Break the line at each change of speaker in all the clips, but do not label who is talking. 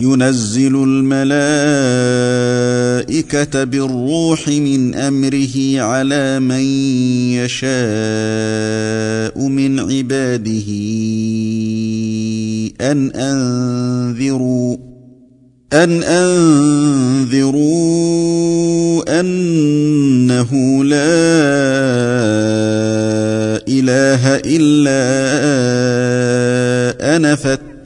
ينزل الملائكة بالروح من أمره على من يشاء من عباده أن أنذروا أن أنذروا أنه لا إله إلا أنا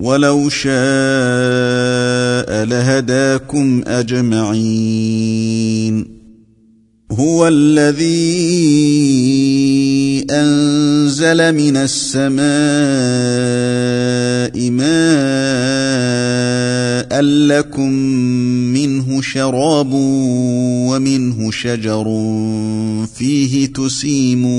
ولو شاء لهداكم أجمعين. هو الذي أنزل من السماء ماء لكم منه شراب ومنه شجر فيه تسيمون.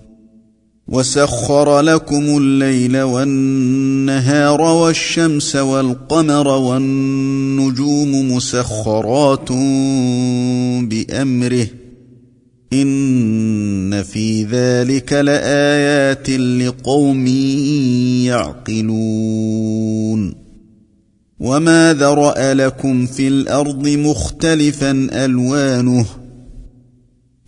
وسخر لكم الليل والنهار والشمس والقمر والنجوم مسخرات بأمره إن في ذلك لآيات لقوم يعقلون وما ذرأ لكم في الأرض مختلفا ألوانه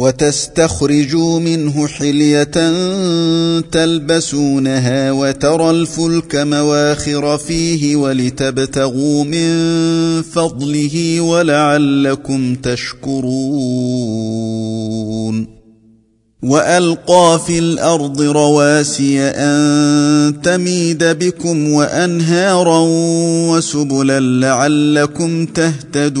وتستخرجوا منه حلية تلبسونها وترى الفلك مواخر فيه ولتبتغوا من فضله ولعلكم تشكرون. وألقى في الأرض رواسي أن تميد بكم وأنهارا وسبلا لعلكم تهتدون.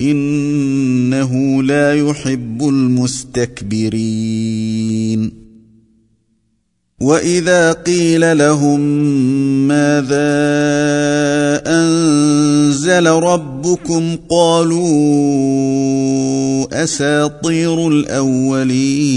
إنه لا يحب المستكبرين. وإذا قيل لهم ماذا أنزل ربكم قالوا أساطير الأولين.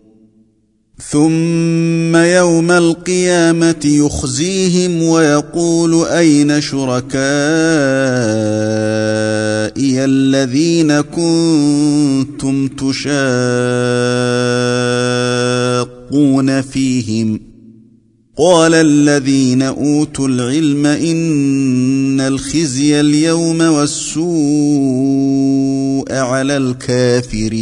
ثم يوم القيامة يخزيهم ويقول أين شركائي الذين كنتم تشاقون فيهم ۖ؟ قال الذين أوتوا العلم إن الخزي اليوم والسوء على الكافرين.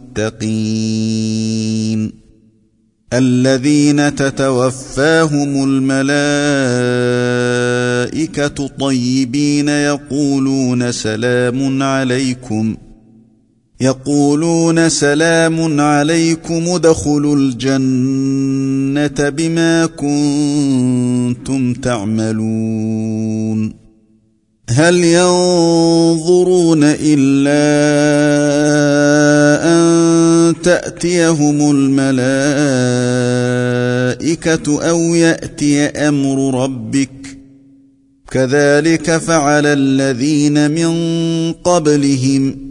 الذين تتوفاهم الملائكة طيبين يقولون سلام عليكم يقولون سلام عليكم ادخلوا الجنة بما كنتم تعملون هل ينظرون إلا أن تأتيهم الملائكة أو يأتي أمر ربك؟ كذلك فعل الذين من قبلهم.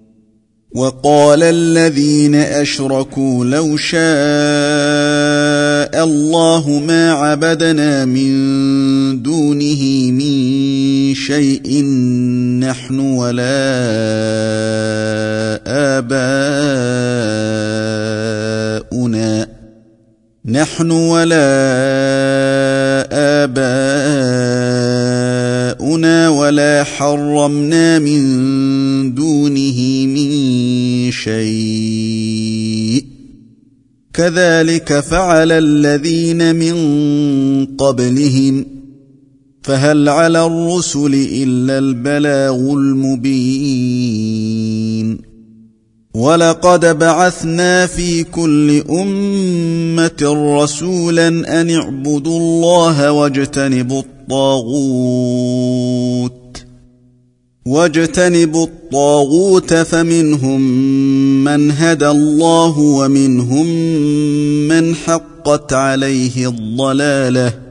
وقال الذين أشركوا لو شاء الله ما عبدنا من دونه من شيء نحن ولا آباؤنا نحن ولا آباؤنا ولا حرمنا من دونه من شيء. كذلك فعل الذين من قبلهم فهل على الرسل إلا البلاغ المبين. ولقد بعثنا في كل أمة رسولا أن اعبدوا الله واجتنبوا الطاغوت واجتنبوا الطاغوت فمنهم من هدى الله ومنهم من حقت عليه الضلالة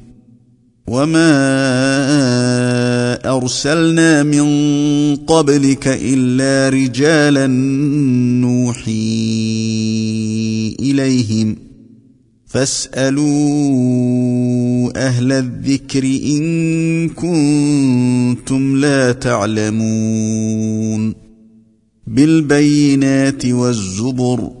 وما ارسلنا من قبلك الا رجالا نوحي اليهم فاسالوا أهل الذكر ان كنتم لا تعلمون بالبينات والزبر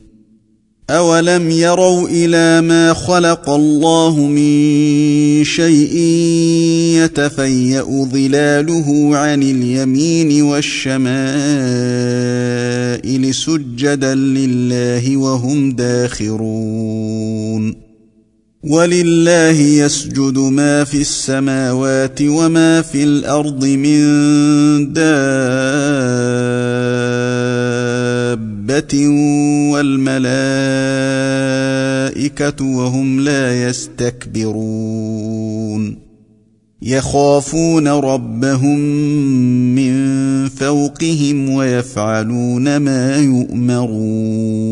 اولم يروا إلى ما خلق الله من شيء يتفيا ظلاله عن اليمين والشمائل سجدا لله وهم داخرون ولله يسجد ما في السماوات وما في الأرض من دابه والملائكه وهم لا يستكبرون يخافون ربهم من فوقهم ويفعلون ما يؤمرون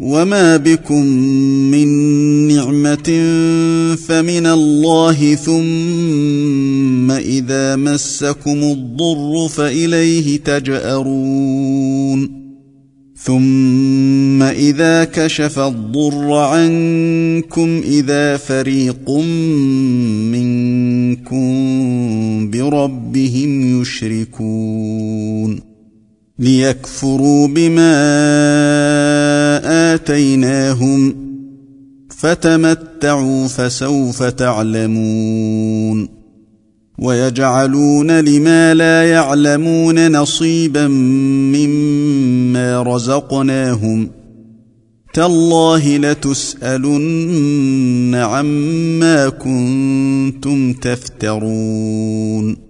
وما بكم من نعمه فمن الله ثم اذا مسكم الضر فاليه تجارون ثم اذا كشف الضر عنكم اذا فريق منكم بربهم يشركون ليكفروا بما آتيناهم فتمتعوا فسوف تعلمون ويجعلون لما لا يعلمون نصيبا مما رزقناهم تالله لتسألن عما كنتم تفترون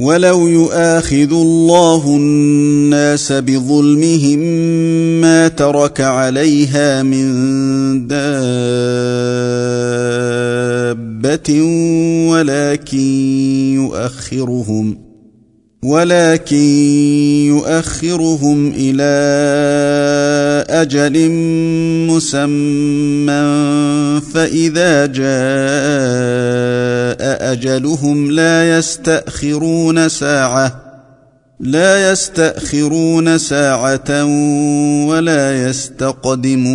ولو يؤاخذ الله الناس بظلمهم ما ترك عليها من دابه ولكن يؤخرهم ولكن يؤخرهم إلى أجل مسمى فإذا جاء أجلهم لا يستأخرون ساعة لا يستأخرون ساعة ولا يستقدمون.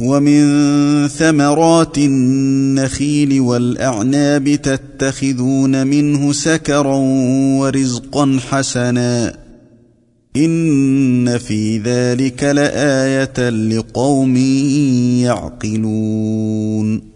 ومن ثمرات النخيل والأعناب تتخذون منه سكرا ورزقا حسنا. إن في ذلك لآية لقوم يعقلون.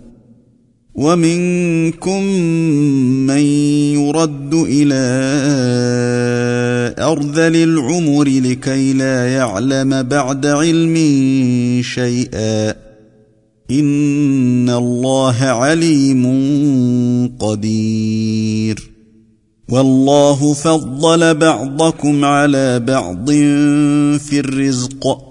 ومنكم من يرد إلى ارذل العمر لكي لا يعلم بعد علم شيئا. إن الله عليم قدير. والله فضل بعضكم على بعض في الرزق.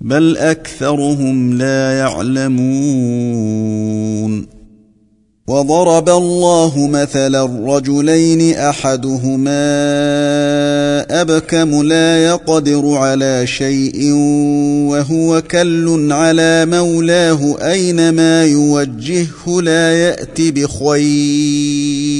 بل أكثرهم لا يعلمون. وضرب الله مثلا رجلين أحدهما أبكم لا يقدر على شيء وهو كل على مولاه أينما يوجهه لا يات بخير.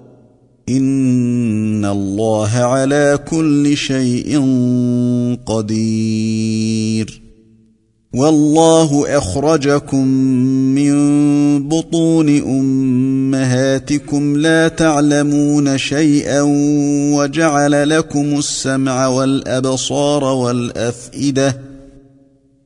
ان الله على كل شيء قدير. والله اخرجكم من بطون امهاتكم لا تعلمون شيئا وجعل لكم السمع والابصار والافئده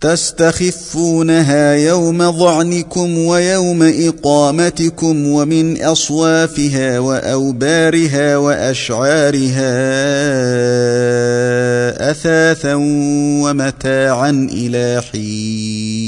تستخفونها يوم ظعنكم ويوم إقامتكم ومن أصوافها وأوبارها وأشعارها أثاثا ومتاعا إلى حين.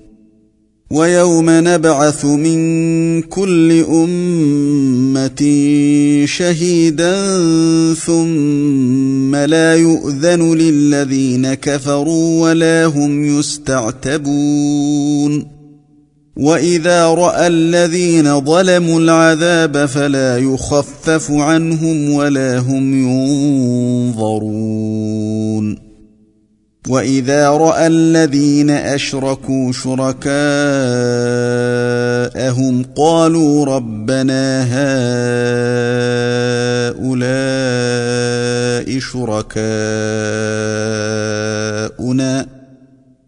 ويوم نبعث من كل أمة شهيدا ثم لا يؤذن للذين كفروا ولا هم يستعتبون. وإذا رأى الذين ظلموا العذاب فلا يخفف عنهم ولا هم ينظرون. واذا راى الذين اشركوا شركاءهم قالوا ربنا هؤلاء شركاؤنا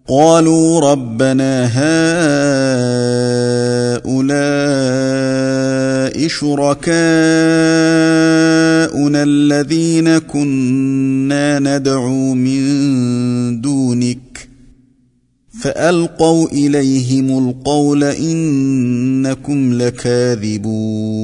قالوا ربنا هؤلاء شركاؤنا الذين كنا ندعو من دونك فألقوا إليهم القول إنكم لكاذبون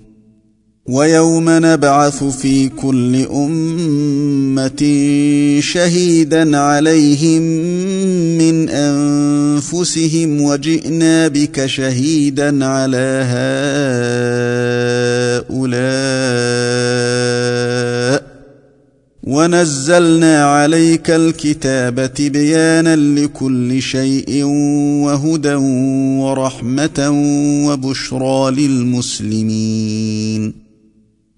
ويوم نبعث في كل أمة شهيدا عليهم من أنفسهم وجئنا بك شهيدا على هؤلاء ونزلنا عليك الكتاب تبيانا لكل شيء وهدى ورحمة وبشرى للمسلمين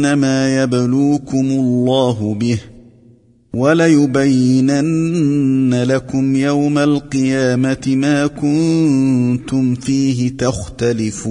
إنما يبلوكم الله به وليبينن لكم يوم القيامة ما كنتم فيه تختلفون.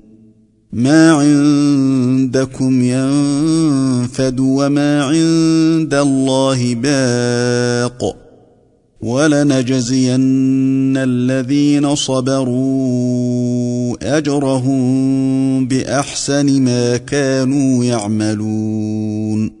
ما عندكم ينفد وما عند الله باق ولنجزين الذين صبروا أجرهم بأحسن ما كانوا يعملون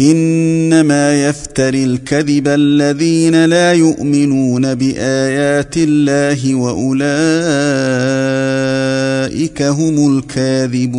إنما يفتري الكذب الذين لا يؤمنون بآيات الله وأولئك هم الكاذبون.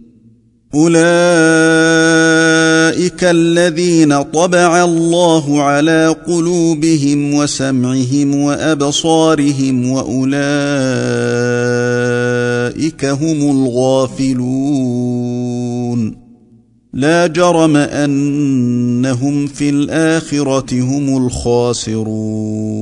أولئك الذين طبع الله على قلوبهم وسمعهم وأبصارهم وأولئك هم الغافلون. لا جرم أنهم في الآخرة هم الخاسرون.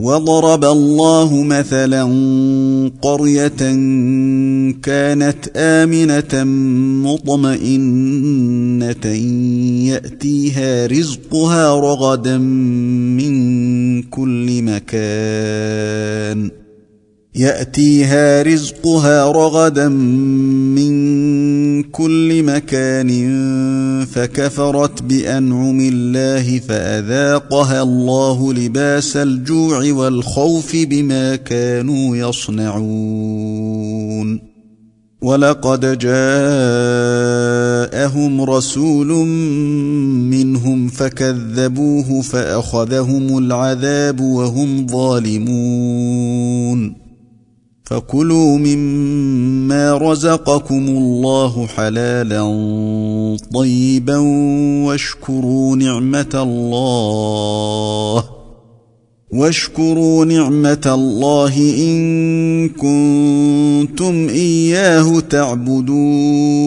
وضرب الله مثلا قريه كانت امنه مطمئنه ياتيها رزقها رغدا من كل مكان يأتيها رزقها رغدا من كل مكان فكفرت بأنعم الله فأذاقها الله لباس الجوع والخوف بما كانوا يصنعون. ولقد جاءهم رسول منهم فكذبوه فأخذهم العذاب وهم ظالمون. فكلوا مما رزقكم الله حلالا طيبا واشكروا نعمة الله واشكروا نعمة الله إن كنتم إياه تعبدون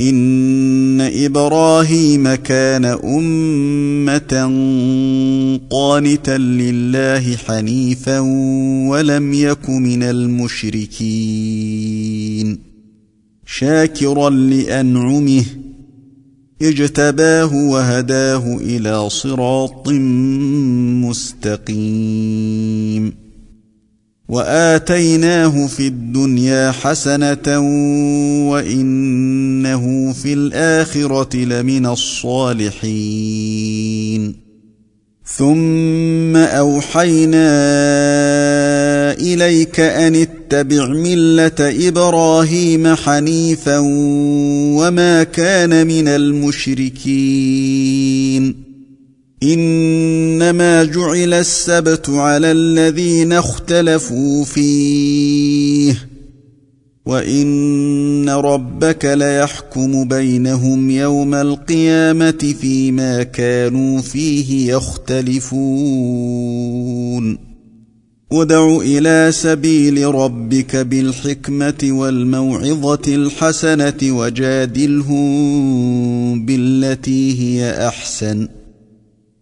ان إبراهيم كان امه قانتا لله حنيفا ولم يك من المشركين شاكرا لانعمه اجتباه وهداه إلى صراط مستقيم واتيناه في الدنيا حسنه وانه في الاخره لمن الصالحين ثم اوحينا اليك ان اتبع مله إبراهيم حنيفا وما كان من المشركين إنما جعل السبت على الذين اختلفوا فيه وإن ربك ليحكم بينهم يوم القيامة فيما كانوا فيه يختلفون. ادع إلى سبيل ربك بالحكمة والموعظة الحسنة وجادلهم بالتي هي أحسن.